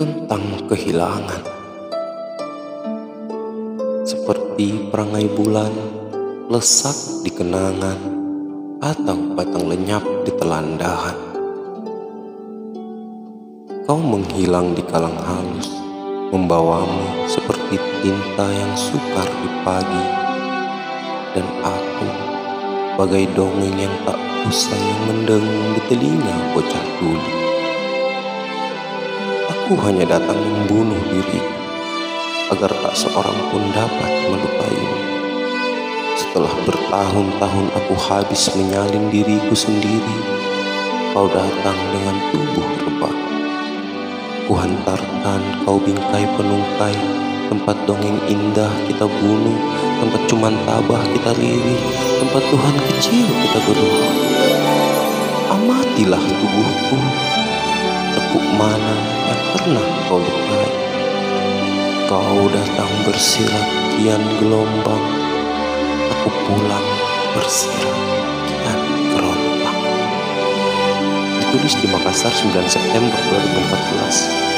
tentang kehilangan. Seperti perangai bulan lesak di kenangan atau batang lenyap di telandahan. Kau menghilang di kalang halus, membawamu seperti tinta yang sukar di pagi. Dan aku bagai dongeng yang tak usai yang mendengung di telinga bocah tuli. Aku hanya datang membunuh diriku agar tak seorang pun dapat melukaimu. Setelah bertahun-tahun aku habis menyalin diriku sendiri, kau datang dengan tubuh rebah. Kuhantarkan kau bingkai penungkai, tempat dongeng indah kita bunuh, tempat cuman tabah kita lirih, tempat Tuhan kecil kita berdoa. Amatilah tubuhku, kau lukai. Kau datang bersirat kian gelombang, aku pulang bersirat kian kerontang. Ditulis di Makassar 9 September 2014.